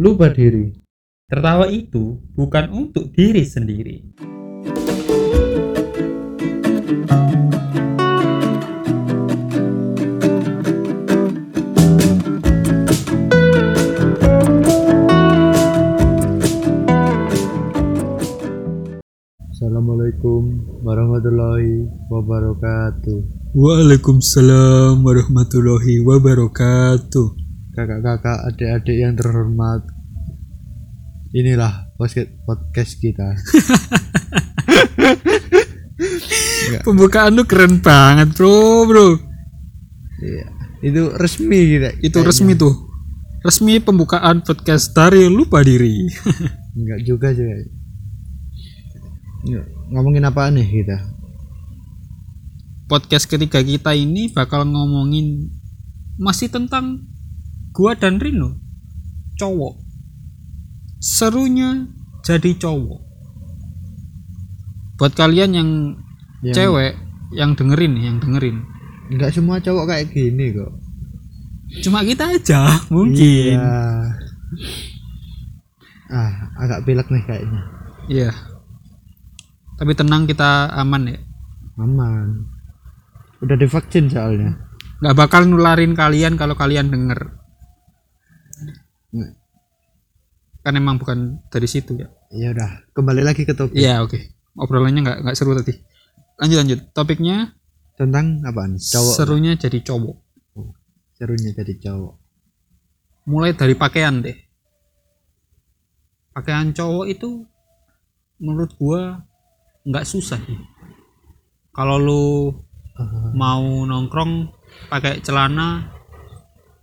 lupa diri. Tertawa itu bukan untuk diri sendiri. Assalamualaikum warahmatullahi wabarakatuh. Waalaikumsalam warahmatullahi wabarakatuh. Kakak-kakak, adik-adik yang terhormat. Inilah podcast podcast kita. Pembukaan lu keren banget, Bro, Bro. Iya. Itu resmi kita. Itu resmi tuh. Resmi pembukaan podcast dari Lupa Diri. Enggak juga. Yuk, ngomongin apa nih kita? podcast ketiga kita ini bakal ngomongin masih tentang gua dan Rino. Cowok. Serunya jadi cowok. Buat kalian yang Yang- cewek yang dengerin, yang dengerin. Enggak semua cowok kayak gini kok. Cuma kita aja mungkin. Iya. Ah, agak pilek nih kayaknya. Iya. Tapi tenang kita aman ya. Aman. Udah divaksin soalnya. Nggak bakal nularin kalian kalau kalian denger. Nggak. Kan emang bukan dari situ ya. Ya udah, kembali lagi ke topik Iya oke. Obrolannya nggak nggak seru tadi. Lanjut lanjut. Topiknya tentang apaan? Cowok. serunya jadi cowok. Serunya jadi cowok. Mulai dari pakaian deh. Pakaian cowok itu menurut gua nggak susah sih. Kalau lu mau nongkrong pakai celana,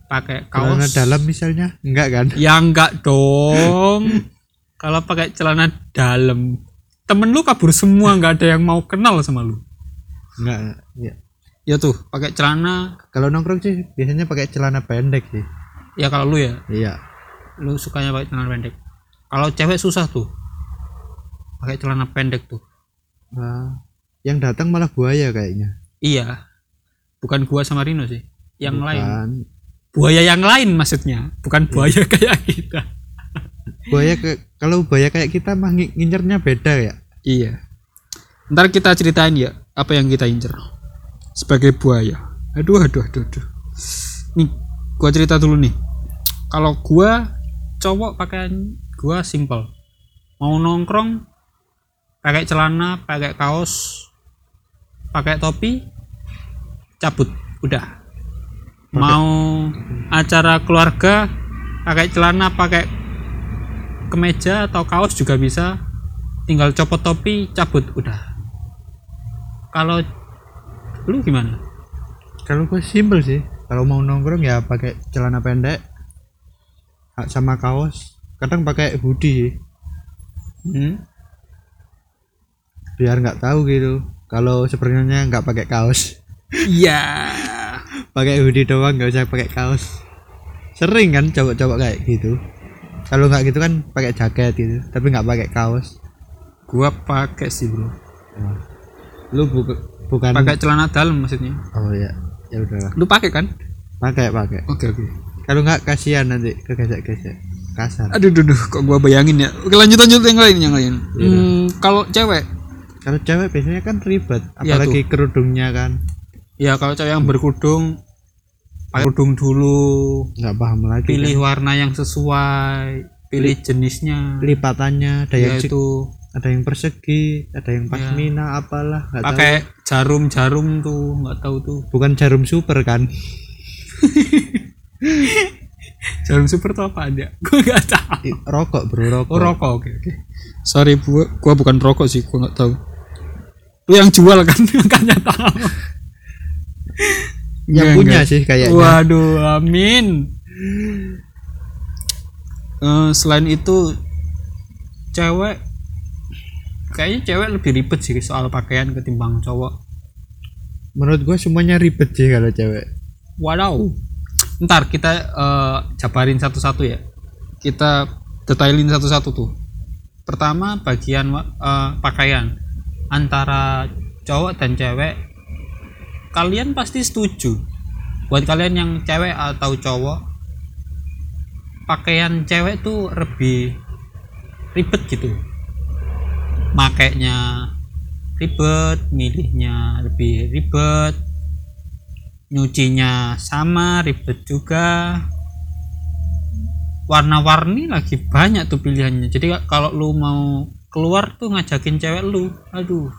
pakai celana kaos dalam misalnya? Enggak kan? Ya enggak dong. Kalau pakai celana dalam, temen lu kabur semua nggak ada yang mau kenal sama lu. Enggak. Ya. Ya tuh, pakai celana. Kalau nongkrong sih biasanya pakai celana pendek sih. Ya kalau lu ya, Iya. lu sukanya pakai celana pendek. Kalau cewek susah tuh, pakai celana pendek tuh. Nah, yang datang malah buaya kayaknya. Iya, bukan gua sama Rino sih, yang lain. Buaya yang lain maksudnya, bukan buaya kayak kita. Buaya ke kalau buaya kayak kita mah ngi- ngincernya beda ya. Iya. Ntar kita ceritain ya apa yang kita incer sebagai buaya. Aduh, aduh, aduh, aduh. Nih, gua cerita dulu nih. Kalau gua cowok pakaian gua simple. Mau nongkrong pakai celana, pakai kaos, pakai topi, cabut, udah. Mau acara keluarga pakai celana, pakai kemeja atau kaos juga bisa tinggal copot topi cabut udah kalau lu gimana Kalau gue simple sih. Kalau mau nongkrong ya pakai celana pendek sama kaos. Kadang pakai hoodie hmm? biar nggak tahu gitu. Kalau sebenarnya nggak pakai kaos. iya pakai hoodie doang nggak usah pakai kaos. Sering kan cowok-cowok kayak gitu. Kalau nggak gitu kan pakai jaket gitu tapi nggak pakai kaos. Gua pakai sih bro. Lu bu bukan pakai celana dalam maksudnya. Oh ya ya udahlah. Lu pakai kan? Pakai pakai. Oke oke. Kalau nggak kasihan nanti kegesek-gesek. Kasar. Aduh duh, duh kok gua bayangin ya? Oke lanjut lanjut yang lain yang lain. Hmm, kalau cewek? Kalau cewek biasanya kan ribet Iya apalagi kerudungnya kan. Ya kalau cewek yang berkudung pakai kerudung dulu. Nggak paham lagi pilih warna yang sesuai pilih jenisnya. kan. lipatannya ada yang seg- yaitu ada yang persegi ada yang pasmina apalah nggak pakai jarum-jarum tuh nggak tahu tuh. Bukan jarum super kan? Jarum super tuh apa ada gue nggak tahu. Rokok bro rokok. Oh rokok oke oke. Sorry bu gua bukan rokok sih gua nggak tahu. Lu yang jual kan makanya tahu yang Nggak, punya nggak. sih kayaknya waduh amin Eh, selain itu cewek kayaknya cewek lebih ribet sih soal pakaian ketimbang cowok menurut gua semuanya ribet sih kalau cewek Wadaw. Ntar kita eh, jabarin satu-satu ya. Kita detailin satu-satu tuh. Pertama bagian eh, pakaian antara cowok dan cewek. Kalian pasti setuju. Buat kalian yang cewek atau cowok, pakaian cewek tuh lebih ribet gitu. Makainya ribet milihnya lebih ribet nyucinya sama ribet juga. Warna-warni lagi banyak tuh pilihannya. Jadi kalau lu mau keluar tuh ngajakin cewek lu. Aduh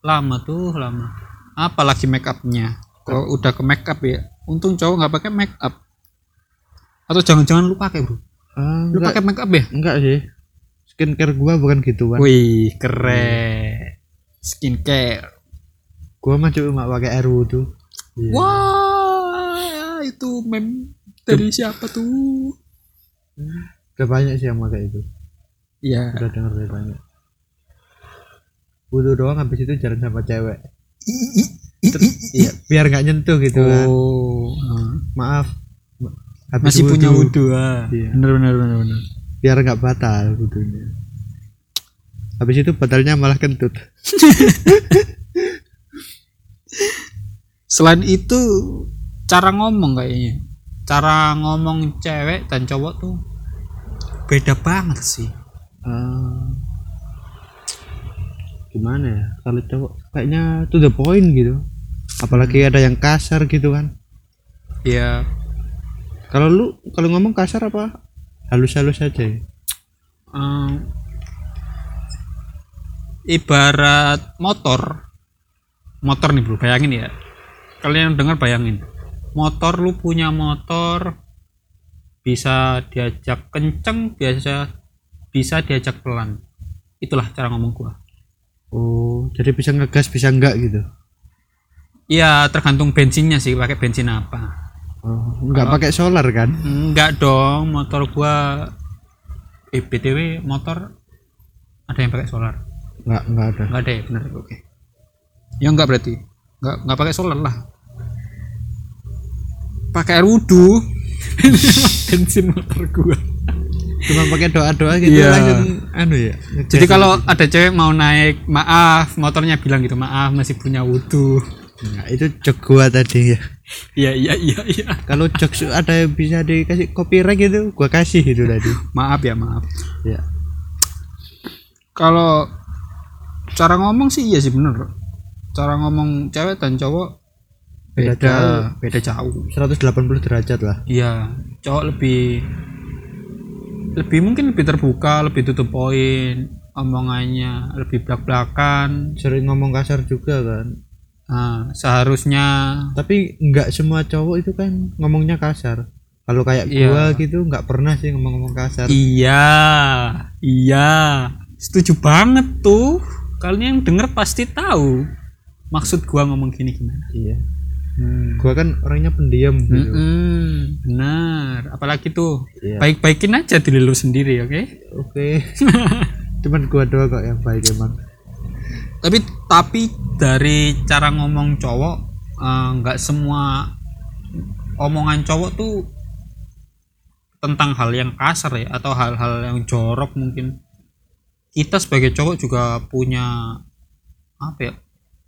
lama tuh lama apalagi make upnya kalau udah ke make up ya untung cowok nggak pakai make up atau jangan-jangan lu pakai bro? Ah, lu pakai make up ya? Enggak sih. Skincare gua bukan gituan. Wih keren. Skincare. Gua mah cuma pakai air wudhu. Iya. wah itu mem dari siapa tuh? Udah banyak sih yang pakai itu. Iya. udah denger dari banyak. Wudhu doang habis itu jalan sama cewek iya. Biar nggak nyentuh gitu kan. Oh. Nah. maaf. Habis masih punya wudhu, ah. Iya. bener bener bener bener. Biar nggak batal wudhunya habis itu batalnya malah kentut. Selain itu cara ngomong kayaknya. Cara ngomong cewek dan cowok tuh beda banget sih. Ah, gimana ya? Kalau cowok kayaknya to the point gitu. Apalagi ada yang kasar gitu kan. Ya kalau lu kalau ngomong kasar apa? Halus-halus aja ya? em, ibarat motor. Motor nih bro bayangin ya. Kalian dengar bayangin. Motor lu punya motor bisa diajak kenceng biasa bisa diajak pelan. Itulah cara ngomong gua oh jadi bisa ngegas bisa enggak gitu ya tergantung bensinnya sih pakai bensin apa oh, enggak pakai solar kan enggak dong motor gua eh btw motor ada yang pakai solar enggak enggak ada Enggak ada ya, bener oke. Ya enggak berarti. Enggak enggak pakai solar lah. Pakai air wudhu. Bensin motor gua. Cuma pakai doa-doa gitu Iya. langsung anu ya. Jadi kalau ada cewek mau naik, maaf, motornya bilang gitu, maaf masih punya wudhu. Enggak, itu jok gua tadi ya Iya iya iya iya. kalau jok ada yang bisa dikasih copyright gitu gua kasih itu tadi Maaf ya maaf. ya Kalau cara ngomong sih iya sih bener. Cara ngomong cewek dan cowok Beda beda jauh. beda jauh. 180 derajat lah Iya, cowok lebih lebih mungkin lebih terbuka, lebih tutup poin, omongannya lebih belak-belakan. sering ngomong kasar juga kan Nah, seharusnya tapi nggak semua cowok itu kan ngomongnya kasar kalau kayak Iya. gua gitu nggak pernah sih ngomong-ngomong kasar iya, iya, setuju banget tuh. Kalian yang denger pasti tahu maksud gua ngomong gini gimana. iya Hmm. gua kan orangnya pendiam gitu Mm-mm, benar. Apalagi tuh Iya. baik-baikin aja diri lu sendiri, oke? oke cuman gua doang kok yang baik emang tapi tapi dari cara ngomong cowok eh, nggak semua omongan cowok tuh tentang hal yang kasar ya atau hal-hal yang jorok mungkin kita sebagai cowok juga punya apa ya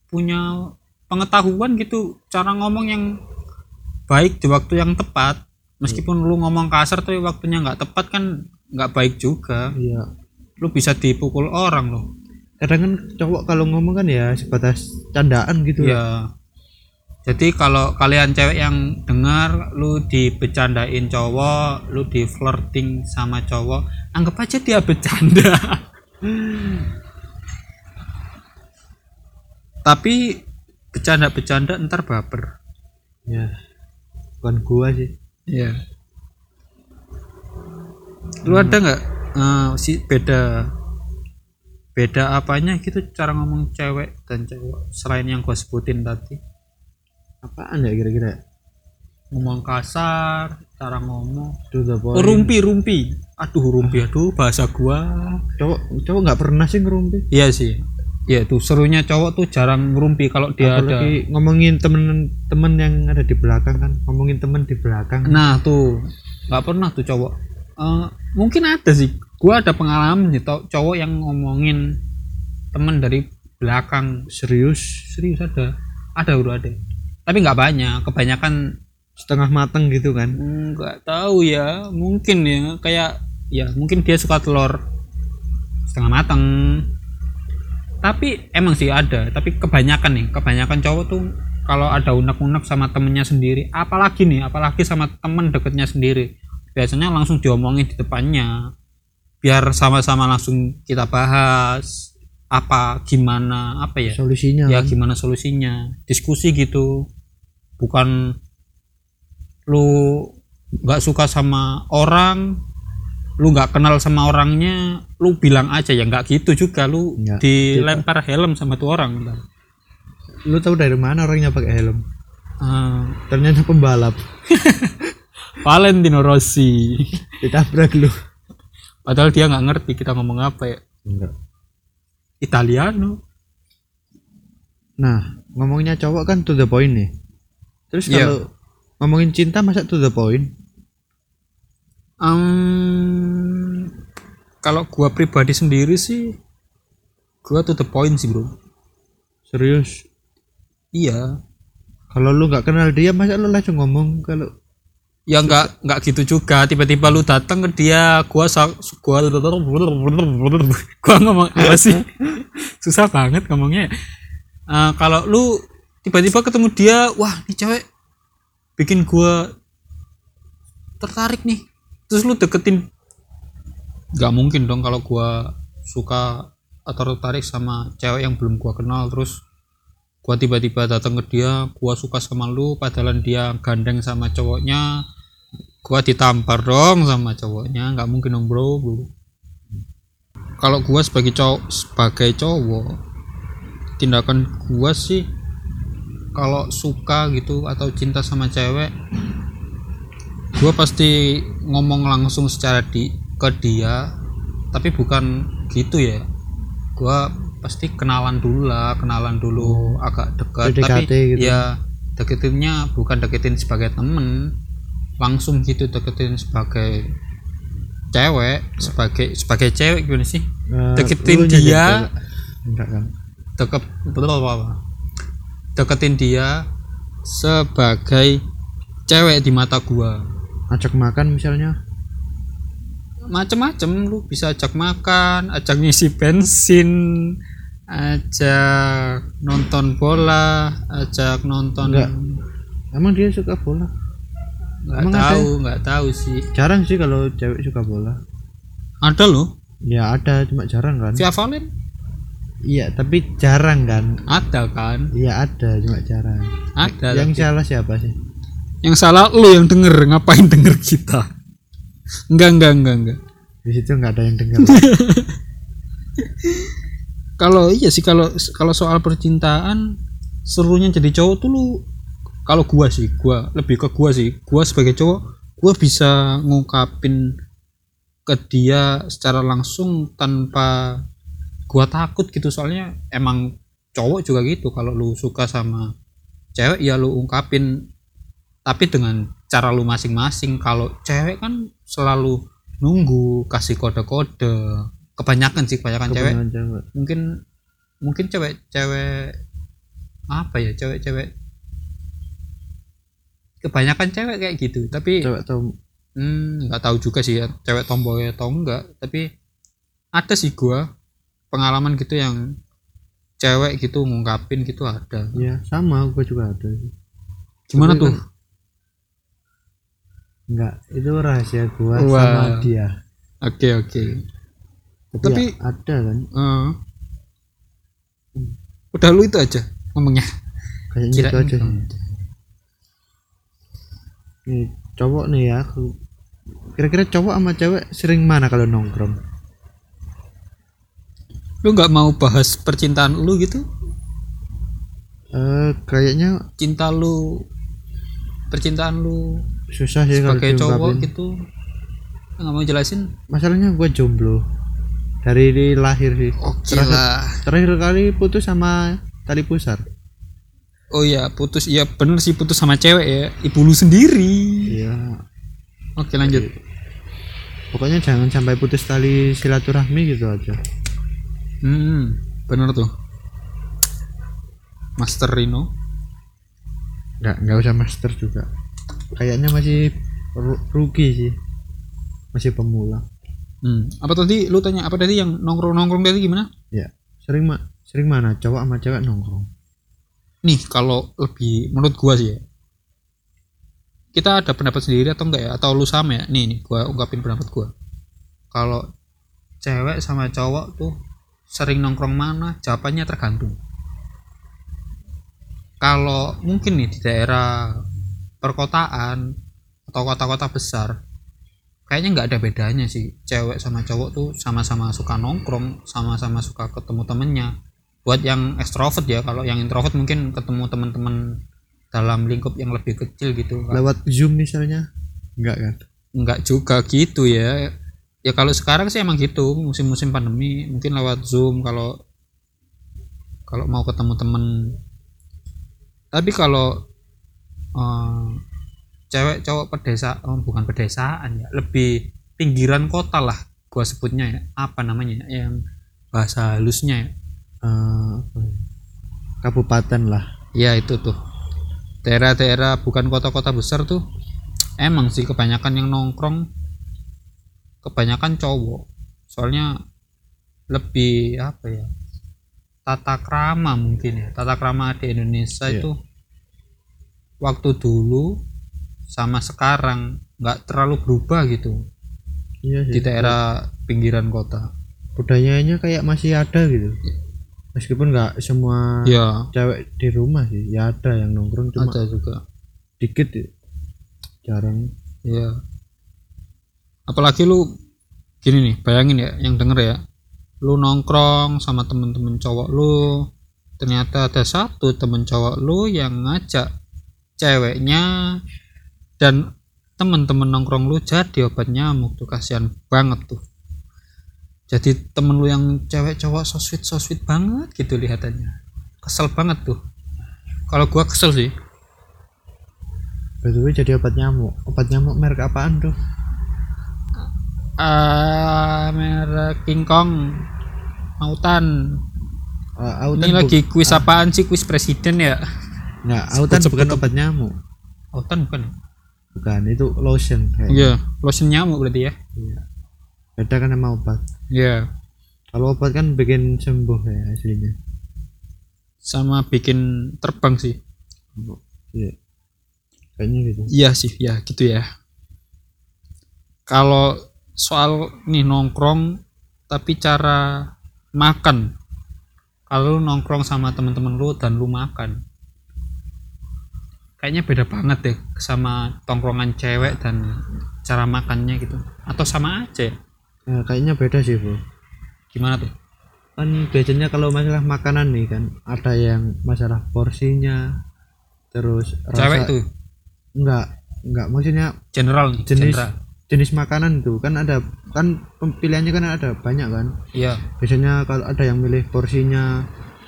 punya pengetahuan gitu cara ngomong yang baik di waktu yang tepat meskipun lu ngomong kasar tapi waktunya nggak tepat kan nggak baik juga iya lu bisa dipukul orang loh kadang kan cowok kalau ngomong kan ya sebatas candaan gitu lah. Ya. Jadi kalau kalian cewek yang dengar lu dibecandain cowok, lu di flirting sama cowok, anggap aja dia bercanda. Tapi bercanda-bercanda ntar baper. ya bukan gua sih. Iya. Lu ada nggak? Eh, si beda beda apanya gitu cara ngomong cewek dan cowok selain yang gua sebutin tadi? apaan ya kira-kira? Ngomong kasar cara ngomong. Oh, rumpi rumpi. Aduh rumpi aduh bahasa gua. Cowok cowok nggak pernah sih ngerumpi? Iya sih iya tuh serunya cowok tuh jarang ngerumpi kalau dia ada apalagi ngomongin temen-temen yang ada di belakang kan ngomongin temen di belakang. Nah tuh nggak pernah tuh cowok. Eh, mungkin ada sih gua ada pengalaman nih cowok yang ngomongin temen dari belakang. Serius? Serius ada ada bro ada. Tapi nggak banyak kebanyakan setengah mateng gitu kan? Nggak tahu ya mungkin ya kayak ya mungkin dia suka telur. Setengah matang tapi emang sih ada tapi kebanyakan nih kebanyakan cowok tuh kalau ada unek-unek sama temennya sendiri apalagi nih apalagi sama temen deketnya sendiri biasanya langsung diomongin di depannya biar sama-sama langsung kita bahas apa gimana apa ya? Solusinya ya kan? gimana solusinya? Diskusi gitu. Bukan lu nggak suka sama orang lu nggak kenal sama orangnya lu bilang aja ya nggak gitu juga. Lu Nggak. dilempar helm sama tuh orang ntar. lu tahu dari mana orangnya pakai helm? Ah, ternyata pembalap. Valentino Rossi. Ditabrak lu. Padahal dia nggak ngerti kita ngomong apa ya. Enggak. Italiano. Nah ngomongnya cowok kan to the point nih. Terus Iya. kalau ngomongin cinta masa to the point Em, kalau gua pribadi sendiri sih gua to the point sih bro. Serius? Iya. Kalau lu nggak kenal dia masa lu langsung ngomong kalau ya nggak nggak gitu juga. Tiba-tiba lu datang ke dia gua gua gua ngomong apa sih? Susah banget ngomongnya. Eh, kalau lu tiba-tiba ketemu dia wah nih cewek bikin gua tertarik nih terus lu deketin? Nggak mungkin dong kalau gua suka atau tertarik sama cewek yang belum gua kenal. Terus gua tiba-tiba datang ke dia gua suka sama lu padahal dia gandeng sama cowoknya gua ditampar dong sama cowoknya. Nggak mungkin dong bro, kalau gua sebagai cowok sebagai cowok tindakan gua sih kalau suka gitu atau cinta sama cewek gua pasti ngomong langsung secara di ke dia tapi bukan gitu ya. Gua pasti kenalan dulu lah kenalan dulu agak dekat. Tapi gitu. ya deketinnya bukan deketin sebagai temen. Langsung gitu deketin sebagai cewek sebagai sebagai cewek gimana sih? Eh, Deketin dia. enggak kan? Deket deketin dia sebagai cewek di mata gua ajak makan misalnya? Macem-macem lu bisa ajak makan ajak ngisi bensin ajak nonton bola ajak nonton Enggak. emang dia suka bola? Nggak Emang tahu nggak tahu sih. Jarang sih kalau cewek suka bola. Ada loh. Ya ada cuma jarang kan. Via Valen iya tapi jarang kan. Ada kan? Iya ada cuma jarang. Ada yang tapi- salah siapa sih yang salah lu yang denger ngapain denger kita? Enggak enggak enggak enggak. Di situ nggak ada yang dengar kalau iya sih kalau kalau soal percintaan serunya jadi cowok tuh lu kalau gua sih gua lebih ke gua sih. Gua sebagai cowok gua bisa ngungkapin ke dia secara langsung tanpa gua takut gitu. Soalnya emang cowok juga gitu. Kalau lu suka sama cewek ya lu ungkapin tapi dengan cara lu masing-masing kalau cewek kan selalu nunggu kasih kode-kode. Kebanyakan sih kebanyakan cewek. Kebanyakan cewek. Mungkin mungkin cewek-cewek apa ya cewek-cewek. Kebanyakan cewek kayak gitu tapi cewek tahu hmm, nggak tahu juga sih ya cewek tomboy atau enggak. Tapi ada sih gua pengalaman gitu yang cewek gitu ngungkapin gitu ada. Ya sama gue juga ada sih. gimana Tapi tuh? kan- Enggak, itu rahasia gua Wah. sama dia. oke oke Tapi, Tapi- ya, ada kan, Eh, udah lu itu aja ngomongnya kayaknya Kirain itu aja. Nih, cowok nih ya, kira-kira cowok sama cewek sering mana kalau nongkrong? lu nggak mau bahas percintaan lu gitu Eh, kayaknya cinta lu percintaan lu susah sih kalau sebagai cowok gitu nggak mau jelasin Masalahnya gua jomblo dari di lahir sih. oke Terakhir- lah Terakhir kali putus sama tali pusar. oh iya putus iya bener sih putus sama cewek ya ibu lu sendiri Iya. oke lanjut Pokoknya jangan sampai putus tali silaturahmi gitu aja. hmm bener tuh Master Rino Enggak, enggak usah master juga. Kayaknya masih ru- rugi sih masih pemula Hmm. Apa tadi lu tanya apa tadi yang nongkrong-nongkrong tadi gimana? ya sering ma sering mana cowok sama cewek nongkrong Nih kalau lebih menurut gua sih ya. Kita ada pendapat sendiri atau enggak ya? Atau lu sama ya? Nih nih gua ungkapin pendapat gua. Kalau cewek sama cowok tuh sering nongkrong mana? Jawabannya tergantung. Kalau mungkin nih di daerah perkotaan atau kota-kota besar. Kayaknya nggak ada bedanya sih cewek sama cowok tuh sama-sama suka nongkrong sama-sama suka ketemu temennya. Buat yang ekstrovert ya kalau yang introvert mungkin ketemu teman-teman dalam lingkup yang lebih kecil gitu. Lewat zoom misalnya? Enggak kan? Nggak juga gitu ya. Ya kalau sekarang sih emang gitu musim-musim pandemi mungkin lewat zoom kalau kalau mau ketemu temen. Tapi kalau eh, cewek cowok pedesa oh, bukan pedesaan ya lebih pinggiran kota lah gua sebutnya ya. Apa namanya ya, yang bahasa halusnya ya. Ya? kabupaten lah. Ya itu tuh. Daerah-daerah bukan kota-kota besar tuh emang sih kebanyakan yang nongkrong kebanyakan cowok. Soalnya lebih apa ya tata krama mungkin ya. Tata krama di Indonesia Iya. itu waktu dulu sama sekarang nggak terlalu berubah gitu. Iya di daerah pinggiran kota. Budayanya kayak masih ada gitu. Meskipun nggak semua ya cewek di rumah sih. Ya ada yang nongkrong cuma ada juga. dikit ya. jarang. Iya. Apalagi lu gini nih, bayangin ya yang denger ya. Lu nongkrong sama temen-temen cowok lu, ternyata ada satu temen cowok lu yang ngajak ceweknya dan temen-temen nongkrong lu jadi obat nyamuk tuh kasihan banget tuh. Jadi temen lu yang cewek cowok so sweet so sweet banget gitu lihatannya. Kesel banget tuh. Kalau gua kesel sih. way jadi obat nyamuk obat nyamuk merek apaan tuh Ah, merek King Kong Autan Eh, autan ini lagi kuis apaan sih kuis presiden ya nggak autan bukan obat nyamuk. Autan bukan? Bukan itu lotion kayak iya lotion nyamuk berarti ya? Iya. beda kan sama obat. Iya. Kalau obat kan bikin sembuh ya aslinya sama bikin terbang sih. Iya. Kayaknya gitu. Iya sih ya gitu ya. Kalau soal nih nongkrong tapi cara makan. Kalau lu nongkrong sama temen-temen lu dan lu makan kayaknya beda banget deh sama tongkrongan cewek dan cara makannya gitu. Atau sama aja ya? Eh, kayaknya beda sih bro gimana tuh? Kan biasanya kalau masalah makanan nih kan ada yang masalah porsinya terus cewek rasa- tuh? Enggak enggak. Maksudnya general nih jenis general. jenis makanan tuh. Kan ada kan pilihannya kan ada banyak kan. Iya. Biasanya kalau ada yang milih porsinya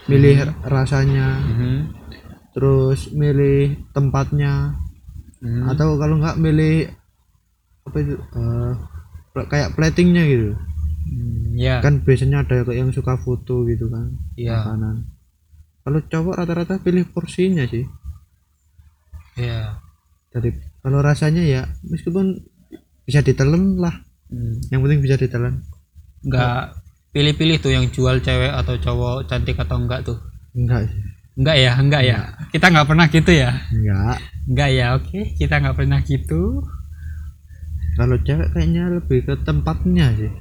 milih rasanya. Mhm. Terus milih tempatnya. Mhm. atau kalau nggak milih apa itu pl- kayak platingnya gitu. Hmm, iya. Kan biasanya ada yang suka foto gitu kan iya. makanan. Kalau cowok rata-rata pilih porsinya sih. Iya. Dari kalau rasanya ya meskipun bisa ditelan lah. Hmm. yang penting bisa ditelan. Nggak pilih-pilih tuh yang jual cewek atau cowok cantik atau enggak tuh? Enggak sih enggak ya enggak ya. Kita nggak pernah gitu ya? Enggak. Enggak ya oke. Kita nggak pernah gitu. Kalau cewek kayaknya lebih ke tempatnya sih.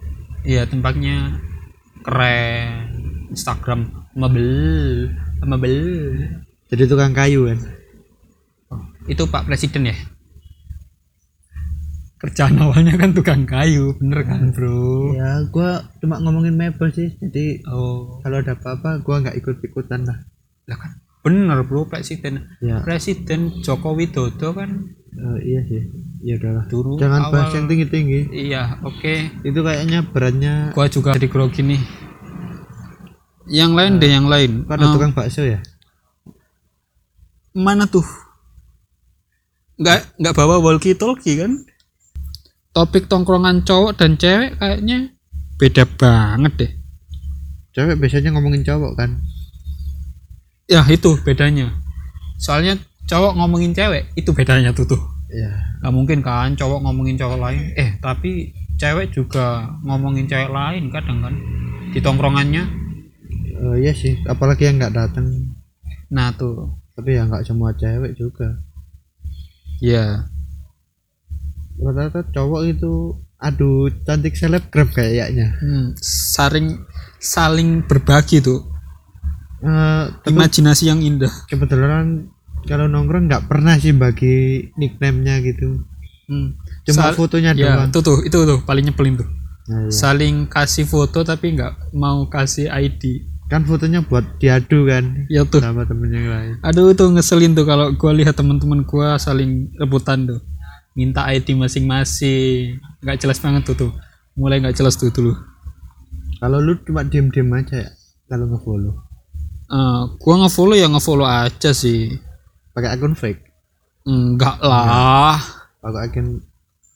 Iya tempatnya keren. Instagram mabel mabel jadi tukang kayu kan? Itu Pak Presiden ya? Kerjaan awalnya kan tukang kayu bener kan bro? Ya gua cuma ngomongin mebel sih. Jadi oh. kalau ada apa-apa gua nggak ikut-ikutan lah lah kan bener bro Presiden. Ya. Presiden Joko Widodo kan eh, iya sih. Ya udahlah. Dulu jangan bahas awal- yang tinggi-tinggi. Iya oke. Itu kayaknya beratnya gua juga jadi grogi nih. Yang lain deh yang lain. Ada Eh, tukang bakso ya? Mana tuh? Nggak nggak bawa walkie talkie kan? Topik tongkrongan cowok dan cewek kayaknya beda banget deh. Cewek biasanya ngomongin cowok kan ya itu bedanya. Soalnya cowok ngomongin cewek itu bedanya tuh tuh. Ya nggak mungkin kan cowok ngomongin cowok lain. Eh tapi cewek juga ngomongin cewek lain kadang kan di tongkrongannya. Eh, iya sih apalagi yang nggak datang nah tuh. Tapi ya nggak semua cewek juga. Ya rata-rata cowok itu aduh cantik selebgram kayaknya. Hmm, saling saling berbagi tuh Eh, tapi imajinasi yang indah. kebetulan kalau nongkrong nggak pernah sih bagi nickname-nya gitu. Hmm. cuma Sal- fotonya ya doang. itu tuh itu tuh paling nyebelin tuh. Nah, iya. saling kasih foto tapi nggak mau kasih ID kan fotonya buat diadu kan ya tuh. sama temen yang lain. Aduh tuh ngeselin tuh kalau gua lihat teman-teman gua saling rebutan tuh. Minta ID masing-masing. Nggak jelas banget tuh tuh. Mulai nggak jelas tuh dulu kalau lu cuma diem-diem aja ya kalau ngefollow Eh, gua ngefollow ya ngefollow aja sih. Pakai akun fake? Enggak lah. Pakai akun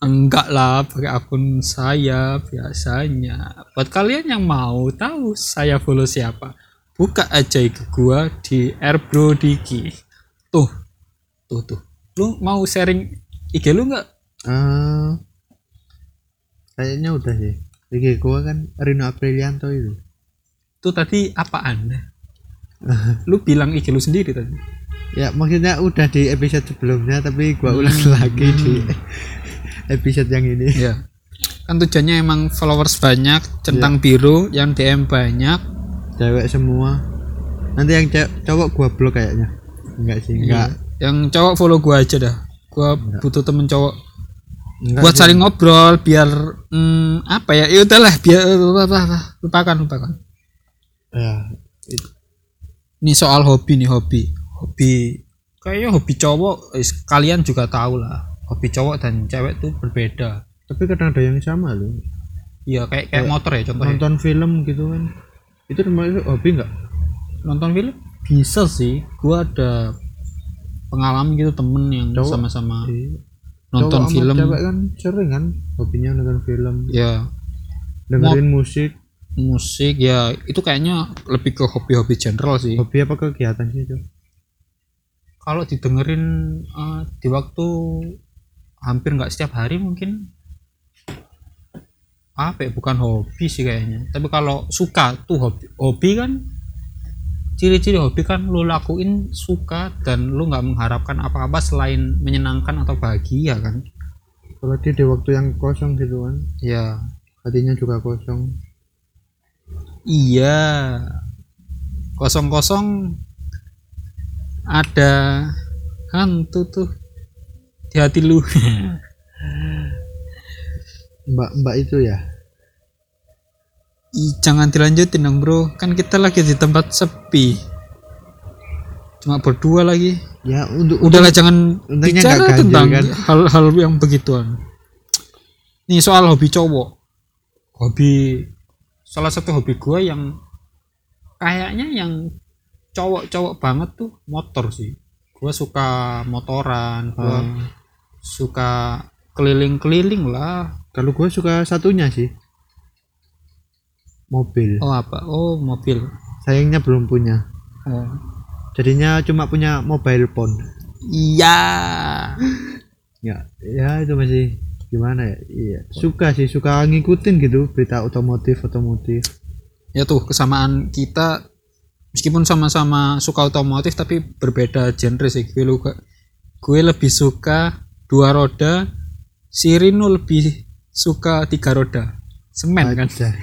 enggak lah pakai akun saya biasanya. Buat kalian yang mau tahu saya follow siapa buka aja IG gua di Airbro Diki tuh tuh tuh. Lu mau sharing IG lu nggak eh kayaknya udah sih. IG gua kan Rino Aprilianto itu. Tuh tadi apaan lu bilang IG lu sendiri tadi. Ya maksudnya udah di episode sebelumnya tapi gua ulang Hmm. lagi di episode yang ini. Ya. Kan tujuannya emang followers banyak centang biru yang DM banyak. Cewek semua. Nanti yang cowok gua blok kayaknya. Enggak sih enggak. Yang cowok follow gua aja dah. Gua butuh temen cowok. Enggak buat sih. saling ngobrol biar hmm, apa ya ya udahlah biar lupakan lupakan. Ya ini soal hobi nih hobi. Hobi kayaknya hobi cowok eh, kalian juga tahu lah. Hobi cowok dan cewek tuh berbeda. Tapi kadang ada yang sama loh. Iya kayak kayak motor ya contohnya. nonton film gitu kan. Itu termasuk hobi enggak nonton film? Bisa sih. Gua ada pengalaman gitu temen yang sama-sama Iya. nonton Cowok film. cewek kan sering kan hobinya nonton film. Ya dengerin musik musik ya itu kayaknya lebih ke hobi-hobi general sih. Hobi apa kegiatan sih itu kalau didengerin eh, di waktu hampir nggak setiap hari mungkin. Apa ya bukan hobi sih kayaknya. Tapi kalau suka tuh hobi hobi kan ciri-ciri hobi kan lu lakuin suka dan lu nggak mengharapkan apa-apa selain menyenangkan atau bahagia kan. Kalau dia di waktu yang kosong gitu kan. Ya hatinya juga kosong iya. Kosong-kosong ada hantu tuh di hati lu. Mbak mbak itu ya? Ih, jangan dilanjutin dong bro. Kan kita lagi di tempat sepi. Cuma berdua lagi. Ya untuk udahlah jangan untungnya bicara ganjil, tentang kan? hal-hal yang begituan. Nih soal hobi cowok. Hobi salah satu hobi gua yang kayaknya yang cowok-cowok banget tuh motor sih. Gua suka motoran gua Hmm. suka keliling-keliling lah. Kalau gue suka satunya sih. Mobil. Oh apa? Oh mobil. Sayangnya belum punya. Oh. jadinya cuma punya mobile phone. Iya. Ya ya itu masih gimana ya? Iya. Suka sih suka ngikutin gitu berita otomotif otomotif. Ya tuh kesamaan kita meskipun sama-sama suka otomotif tapi berbeda genre sih. Gue lu gue lebih suka dua roda si Rino lebih suka tiga roda. Semen kan? Aja.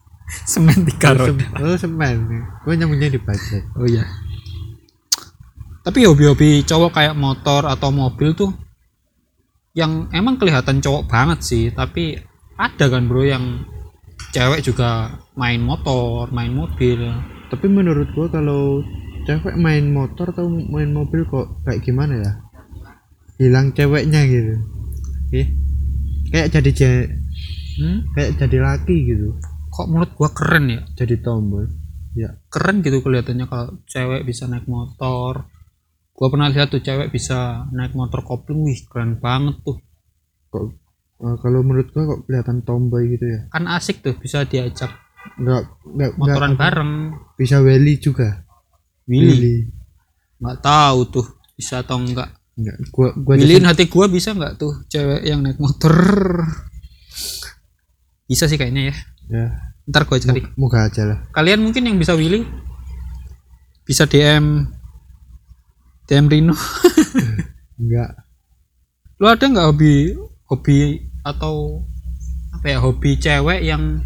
semen tiga oh, roda. oh semen. Gue nyambungnya di budget. Oh iya. Tapi hobi-hobi cowok kayak motor atau mobil tuh yang emang kelihatan cowok banget sih tapi ada kan bro yang cewek juga main motor main mobil. Tapi menurut gua kalau cewek main motor atau main mobil kok kayak gimana ya? Hilang ceweknya gitu. Ih, kayak jadi je- hmm? kayak jadi laki gitu. Kok menurut gua keren ya? Jadi tomboy ya. Keren gitu kelihatannya kalau cewek bisa naik motor gua pernah lihat tuh cewek bisa naik motor kopling wih keren banget tuh. Kok eh, kalau menurut gua kok kelihatan tomboy gitu ya? Kan asik tuh bisa diajak nggak nggak motoran nggak- bareng. Bisa Welly juga. Willy? Nggak tahu tuh bisa atau enggak Enggak, gua gua Milihin hati gua bisa nggak tuh cewek yang naik motor? Bisa sih kayaknya ya. ya. Ntar gua cari. moga aja lah. Kalian mungkin yang bisa willy bisa DM DM Rino. enggak Lu ada nggak hobi hobi atau apa ya hobi cewek yang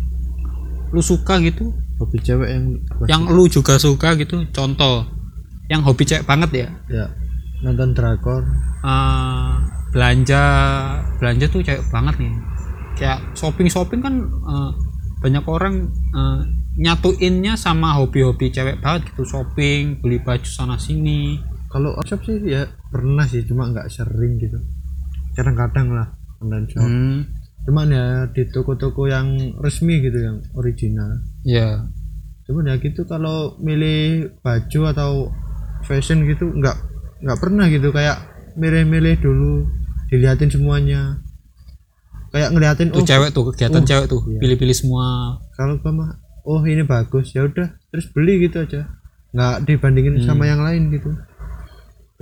lu suka gitu? hobi cewek yang Yang lu juga suka gitu? Contoh yang hobi cewek banget ya. ya nonton drakor Eh, belanja belanja tuh cewek banget nih kayak shopping shopping kan eh, banyak orang eh, nyatuinnya sama hobi-hobi cewek banget gitu shopping beli baju sana sini kalau shop sih ya pernah sih cuma nggak sering gitu. Kadang-kadang lah online shop. Hmm, cuman ya di toko-toko yang resmi gitu yang original. Ya cuman ya gitu kalau milih baju atau fashion gitu nggak nggak pernah gitu. Kayak milih-milih dulu diliatin semuanya. Kayak ngeliatin tuh oh cewek tuh kegiatan oh, cewek tuh iya. pilih-pilih semua. Kalau gua mah oh ini bagus ya udah terus beli gitu aja. Nggak dibandingin Hmm. sama yang lain gitu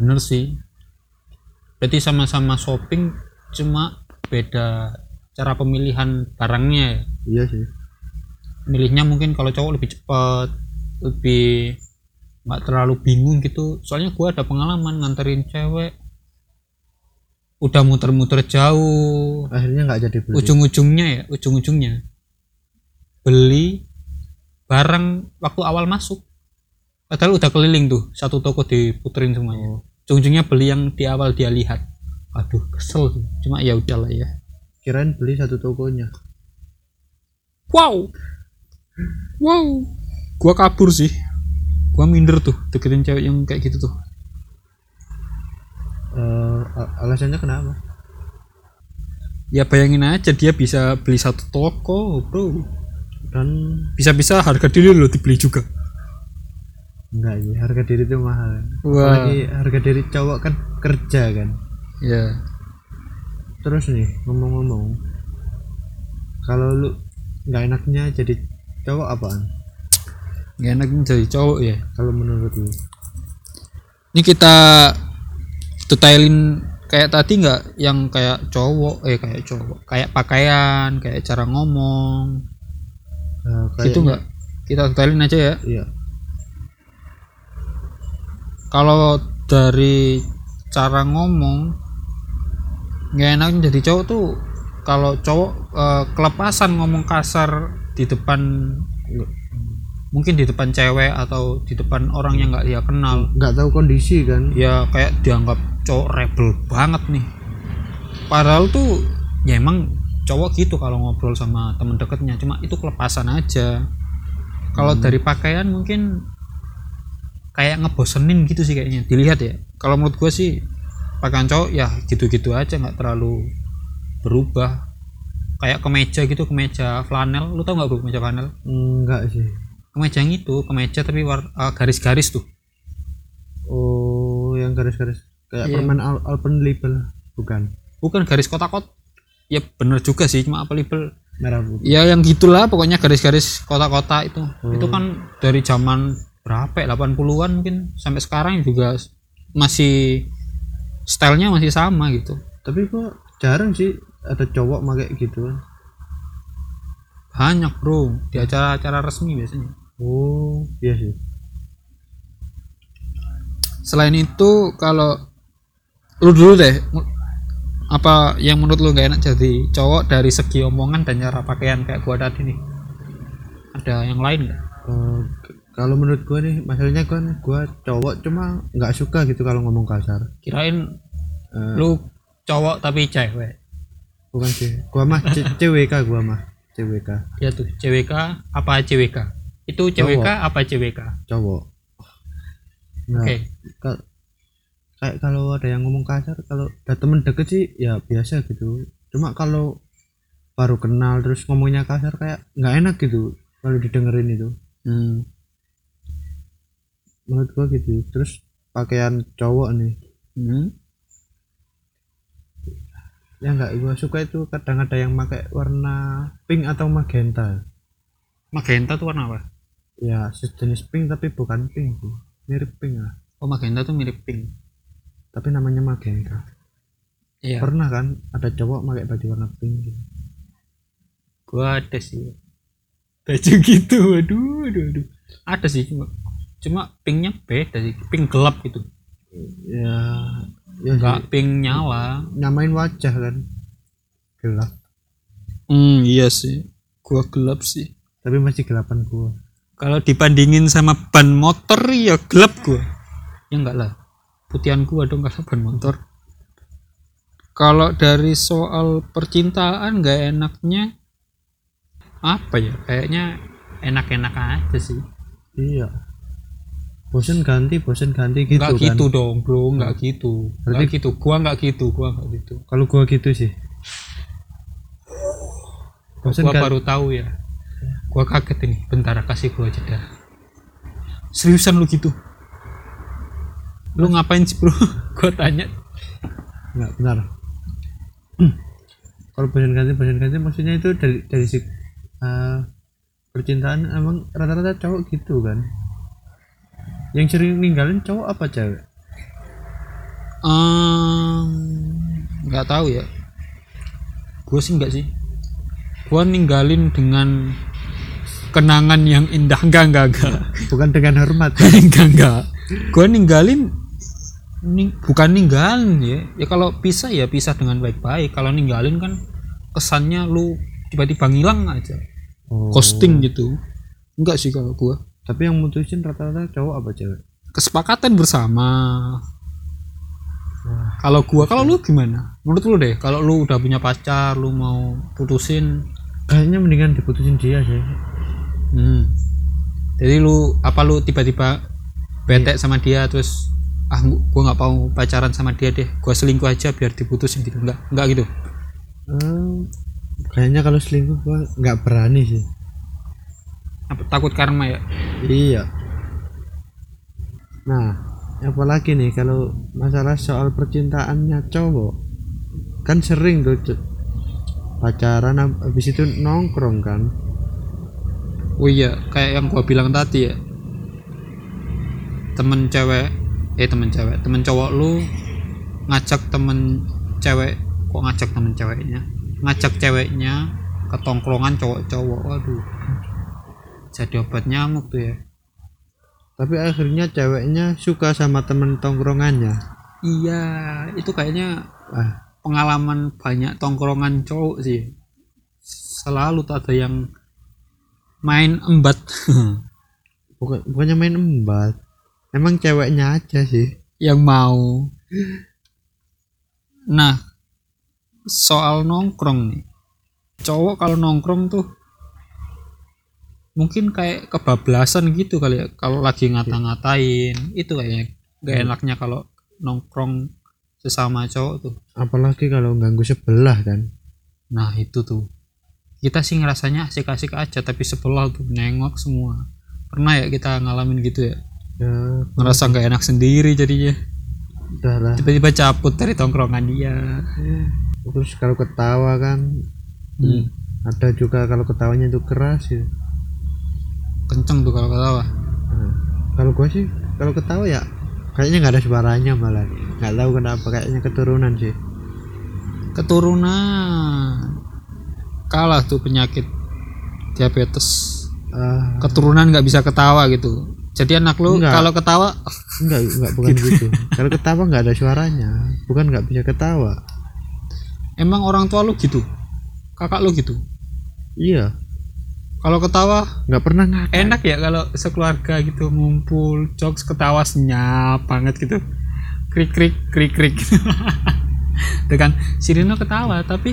bener sih. Berarti sama-sama shopping cuma beda cara pemilihan barangnya ya? Iya sih. Milihnya mungkin kalau cowok lebih cepat lebih nggak terlalu bingung gitu. Soalnya gua ada pengalaman nganterin cewek udah muter-muter jauh. Akhirnya nggak jadi beli. Ujung-ujungnya ya ujung-ujungnya. Beli barang waktu awal masuk. Padahal udah keliling tuh satu toko diputerin semuanya ujung-ujungnya beli yang di awal dia lihat. Aduh kesel. Cuma ya udahlah ya. Kirain beli satu tokonya. Wow. Wow. Gua kabur sih. Gua minder tuh deketin cewek yang kayak gitu tuh. Al- alasannya kenapa? Ya bayangin aja dia bisa beli satu toko bro. Dan bisa-bisa harga diri lo dibeli juga enggak sih harga diri itu mahal. Wah. apalagi harga diri cowok kan kerja kan? Ya terus nih ngomong-ngomong. Kalau lu nggak enaknya jadi cowok apaan? Nggak enak jadi cowok ya? Kalau menurut lu? Ini kita detailin kayak tadi nggak yang kayak cowok eh kayak cowok. Kayak pakaian kayak cara ngomong. Nah, gitu kayaknya- nggak kita detailin aja ya. Iya kalau dari cara ngomong nggak enaknya jadi cowok tuh. Kalau cowok eh, kelepasan ngomong kasar di depan mungkin di depan cewek atau di depan orang yang nggak dia kenal. Nggak tahu kondisi kan. Ya kayak dianggap cowok rebel banget nih. Padahal tuh ya emang cowok gitu kalau ngobrol sama temen deketnya. Cuma itu kelepasan aja. Kalau dari pakaian mungkin kayak ngebosenin gitu sih kayaknya. Dilihat ya. Kalau menurut gue sih pakaian cowok ya gitu-gitu aja nggak terlalu berubah. Kayak kemeja gitu kemeja flanel. Lu tau nggak bro kemeja flanel? Enggak sih. Kemeja yang itu kemeja tapi war- eh, garis-garis tuh. Oh yang garis-garis. Kayak Iya. permen Al Alpenliebel bukan. Bukan garis kotak-kotak. Ya bener juga sih cuma apa label? Merah putih. Ya yang gitulah pokoknya garis-garis kotak-kotak itu. Hmm. itu kan dari zaman berapa ya 80-an mungkin. Sampai sekarang juga masih stylenya masih sama gitu. Tapi kok jarang sih ada cowok pakai gitu banyak bro. Di acara-acara resmi biasanya. Oh iya sih. Selain itu kalau lu dulu deh apa yang menurut lu gak enak jadi cowok dari segi omongan dan cara pakaian kayak gua tadi nih? Ada yang lain nggak? Eh, k- kalau menurut gua nih masalahnya kan gua cowok cuma nggak suka gitu kalau ngomong kasar. Kirain Eh, lu cowok tapi cewek. Bukan sih gua mah C- CWK gua mah CWK ya tuh CWK apa CWK itu CWK apa CWK cowok. Nah oke. ka- kayak kalau ada yang ngomong kasar kalau ada temen deket sih ya biasa gitu. Cuma kalau baru kenal terus ngomongnya kasar kayak nggak enak gitu kalau didengerin itu. Hmm. Menurut gua gitu. Terus pakaian cowok nih. Hmm. yang nggak gua suka itu kadang ada yang pakai warna pink atau magenta. Magenta tuh warna apa? Ya sejenis pink tapi bukan pink. Sih mirip pink lah. Oh magenta tuh mirip pink. Tapi namanya magenta. Iya. Pernah kan ada cowok pakai baju warna pink gitu. gua ada sih. Baju gitu. Aduh aduh aduh ada sih cuma cuma pinknya beda sih pink gelap gitu. Ya ya nggak pink nyala. Nyamain wajah kan. Gelap. Hmm iya sih. Gua gelap sih. Tapi masih gelapan gua. Kalau dibandingin sama ban motor ya gelap gua. Ya enggak lah. Putihan gua dong kalau ban motor. Kalau dari soal percintaan nggak enaknya apa ya? Kayaknya enak-enak aja sih. Iya bosen ganti bosen ganti gitu nggak kan. gitu dong bro nggak gitu. Nggak Berarti- gitu. Gua nggak gitu gua nggak gitu. Kalau gua gitu sih. Bosen gua gan- baru tahu ya. Gua kaget ini. Bentar kasih gua jeda. Seriusan lu gitu? Lu ngapain sih bro? Gua tanya. Nggak benar Hmm. kalau bosen ganti bosen ganti maksudnya itu dari dari si eh, percintaan emang rata-rata cowok gitu kan yang sering ninggalin cowok apa cewek? Nggak tahu ya. Gue sih nggak sih. Gue ninggalin dengan kenangan yang indah. Enggak enggak enggak bukan dengan hormat. Enggak enggak gue ninggalin ning, bukan ninggalin ya. Ya kalau pisah ya pisah dengan baik-baik. Kalau ninggalin kan kesannya lu tiba-tiba ngilang aja. Oh. ghosting gitu. Enggak sih kalau gue tapi yang mutusin rata-rata cowok apa cewek? Kesepakatan bersama. Kalau gua kalau lu gimana? Menurut lu deh kalau lu udah punya pacar lu mau putusin? Kayaknya mendingan diputusin dia sih. Hmm. jadi lu apa lu tiba-tiba bete sama dia terus ah gua- gua nggak mau pacaran sama dia deh gua selingkuh aja biar diputusin gitu? Enggak enggak gitu? Hmm, kayaknya kalau selingkuh gua nggak berani sih apa takut karma ya? Iya. Nah apalagi nih kalau masalah soal percintaannya cowok? Kan sering tuh pacaran hab- habis itu nongkrong kan? Oh iya kayak yang gua bilang tadi ya. Temen cewek eh temen cewek temen cowok lu ngajak temen cewek kok ngajak temen ceweknya? Ngajak ceweknya ke tongkrongan cowok-cowok waduh jadi obat nyamuk tuh ya. Tapi akhirnya ceweknya suka sama temen tongkrongannya. Iya itu kayaknya ah. pengalaman banyak tongkrongan cowok sih. Selalu tuh ada yang main embat. Bukan bukannya main embat. Emang ceweknya aja sih. Yang mau. Nah soal nongkrong nih. Cowok kalau nongkrong tuh mungkin kayak kebablasan gitu kali ya kalau lagi ngata-ngatain itu kayaknya gak enaknya kalau nongkrong sesama cowok tuh. Apalagi kalau ganggu sebelah kan. Nah itu tuh. Kita sih ngerasanya asik-asik aja tapi sebelah tuh nengok semua. Pernah ya kita ngalamin gitu ya? Ya ngerasa nggak enak sendiri jadinya. Tiba-tiba cabut dari tongkrongan dia. Terus kalau ketawa kan Hmm. ada juga kalau ketawanya itu keras ya kenceng tuh kalau ketawa. Nah, kalau gue sih kalau ketawa ya kayaknya nggak ada suaranya malah. Nggak tahu kenapa kayaknya keturunan sih. Keturunan. Kalah tuh penyakit diabetes. Ah, keturunan nggak bisa ketawa gitu. Jadi anak lu kalau ketawa enggak enggak bukan gitu. Kalau ketawa nggak ada suaranya. Bukan nggak bisa ketawa. Emang orang tua lu gitu? Kakak lu gitu? Iya kalau ketawa nggak pernah ngakak. Enak ya kalau sekeluarga gitu ngumpul jokes ketawa senyap banget gitu. Krik krik krik krik. Tuh kan si Rino ketawa tapi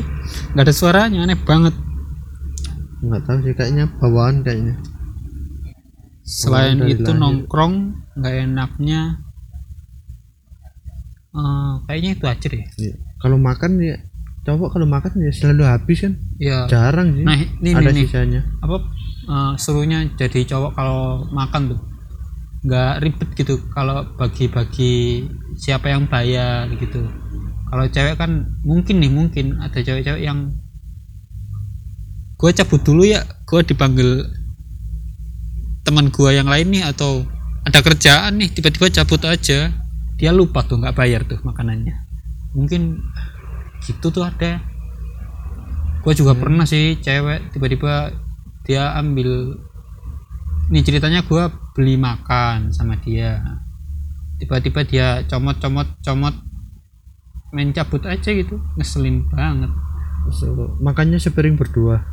nggak ada suaranya aneh banget. Nggak tahu sih kayaknya bawaan kayaknya. Selain itu lahir. nongkrong nggak enaknya eh, kayaknya itu aja deh. Iya. kalau makan ya cowok kalau makan ya selalu habis kan? Ya jarang sih. Nah ini ada nih sisanya. Apa eh, serunya jadi cowok kalau makan tuh? Nggak ribet gitu kalau bagi-bagi siapa yang bayar gitu. Kalau cewek kan mungkin nih mungkin ada cewek-cewek yang gue cabut dulu ya gue dipanggil teman gue yang lain nih atau ada kerjaan nih tiba-tiba cabut aja. Dia lupa tuh nggak bayar tuh makanannya. Mungkin gitu tuh ada. Gue juga pernah sih cewek tiba-tiba dia ambil nih ceritanya gue beli makan sama dia. Tiba-tiba dia comot comot comot main cabut aja gitu. Ngeselin banget. Makannya sepiring berdua?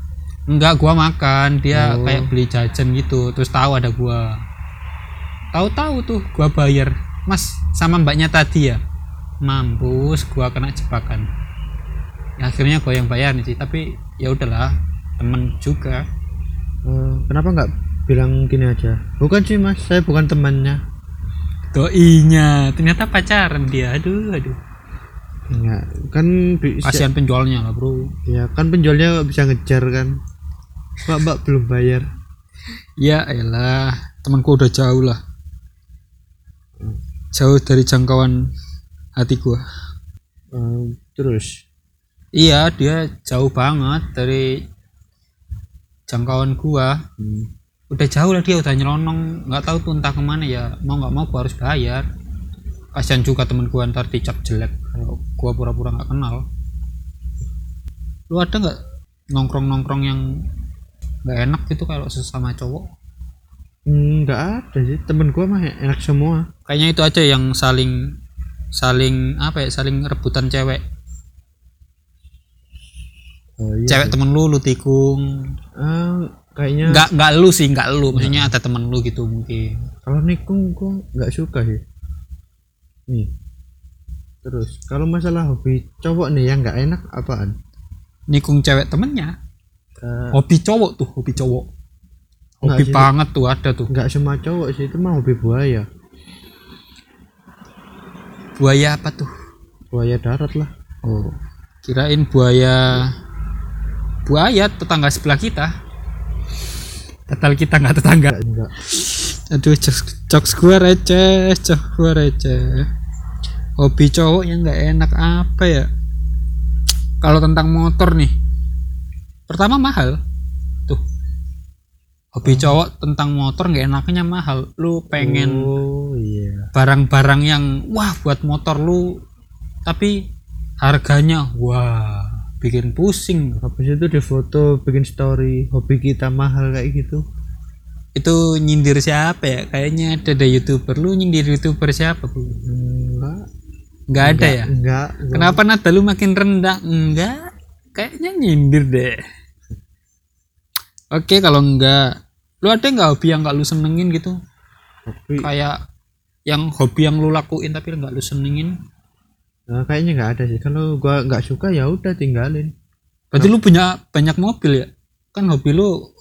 Enggak gua makan. Dia Oh. kayak beli jajan gitu. Terus tahu ada gua. Tahu-tahu tuh gua bayar. Mas sama mbaknya tadi ya? Mampus gua kena jebakan ya, akhirnya gua yang bayar nih sih tapi ya udahlah temen juga. Eh, kenapa nggak bilang gini aja? Bukan sih mas saya bukan temannya. Doinya ternyata pacaran dia. Aduh aduh. Enggak, kan bisa kasihan penjualnya lah bro. Ya kan penjualnya bisa ngejar kan? Mbak mbak belum bayar? Ya elah. Temanku udah jauh lah. Jauh dari jangkauan hati gua. Eh, terus Iya, dia jauh banget dari jangkauan gua. hmm, Udah jauh lah dia udah nyelonong, nggak tahu tuh entah ke mana ya. Mau nggak mau gua harus bayar. Kasian juga temen gua ntar dicap jelek kalau gua pura-pura nggak kenal. Lu ada nggak nongkrong-nongkrong yang nggak enak gitu kalau sesama cowok? hmm, nggak ada sih temen gua mah enak semua Kayaknya itu aja yang saling saling apa ya saling rebutan cewek. Oh, iya Cewek temen lu lu tikung. Ah, kayaknya Nggak nggak lu sih, nggak lu. Maksudnya ada temen lu gitu mungkin. kalau nikung gua nggak suka sih. Nih. Terus kalau masalah hobi cowok nih yang nggak enak apaan? Nikung cewek temennya? Eh, hobi cowok tuh hobi cowok. Hobi sih. banget tuh ada tuh. Nggak semua cowok sih itu mah hobi buaya. Buaya apa tuh? Buaya darat lah. Oh kirain buaya buaya tetangga sebelah kita. Tetal kita nggak tetangga. Nggak enggak. Aduh jokes, jokes gua receh jokes gua receh. Hobi cowok yang nggak enak apa ya? Kalau tentang motor nih. Pertama mahal. Tuh. Hobi cowok tentang motor nggak enaknya mahal. Lu pengen oh iya. barang-barang yang wah buat motor lu. Tapi harganya wah bikin pusing. Habis itu di foto bikin story hobi kita mahal kayak gitu. Itu nyindir siapa ya? Kayaknya ada ada youtuber. Lu nyindir youtuber siapa bu? Enggak. Nggak ada ya? enggak kenapa nada lu makin rendah? Enggak. Kayaknya nyindir deh. Oke kalau enggak. Lu ada nggak hobi yang nggak lu senengin gitu? Hobi? Kayak yang hobi yang lu lakuin tapi nggak lu senengin Nah, kayaknya nggak ada sih. Kalau gua nggak suka ya udah tinggalin. Berarti lu punya banyak mobil ya? Kan hobi lu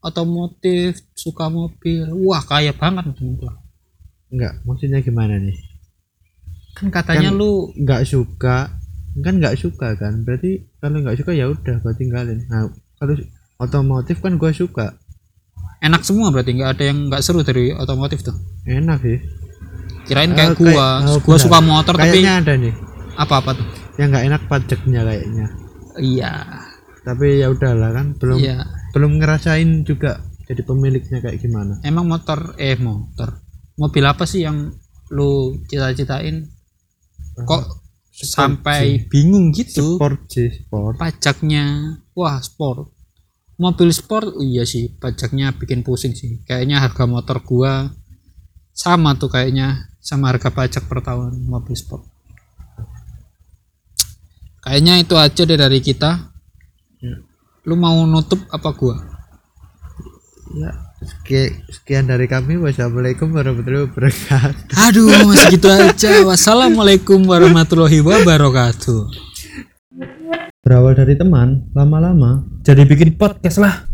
otomotif, suka mobil. Wah, kaya banget temen gua. nggak maksudnya gimana nih? Kan katanya Kan- lu nggak suka. Kan nggak suka kan? Berarti kalau nggak suka ya udah gua tinggalin. Nah kalau otomotif kan gua suka. Enak semua berarti. Nggak ada yang nggak seru dari otomotif tuh. enak sih. Kirain Eh, kayak gua, kayak- oh, gua benar. suka motor tapi kayaknya ada nih apa-apa tuh. yang nggak enak pajaknya kayaknya. Iya, tapi ya udahlah kan belum iya. belum ngerasain juga jadi pemiliknya kayak gimana. Emang motor eh motor. Mobil apa sih yang lu cita-citain? Kok sampai bingung gitu? sport sih sport. Pajaknya. Wah sport. Mobil sport? Oh iya sih pajaknya bikin pusing sih. Kayaknya harga motor gua sama tuh kayaknya sama harga pajak per tahun mobil sport kayaknya itu aja deh dari kita. Ya. lu mau nutup apa gua? Ya sekian, sekian dari kami. Wassalamualaikum warahmatullahi wabarakatuh. Aduh masih gitu aja. Wassalamualaikum warahmatullahi wabarakatuh. Berawal dari teman lama-lama Jadi bikin podcast lah.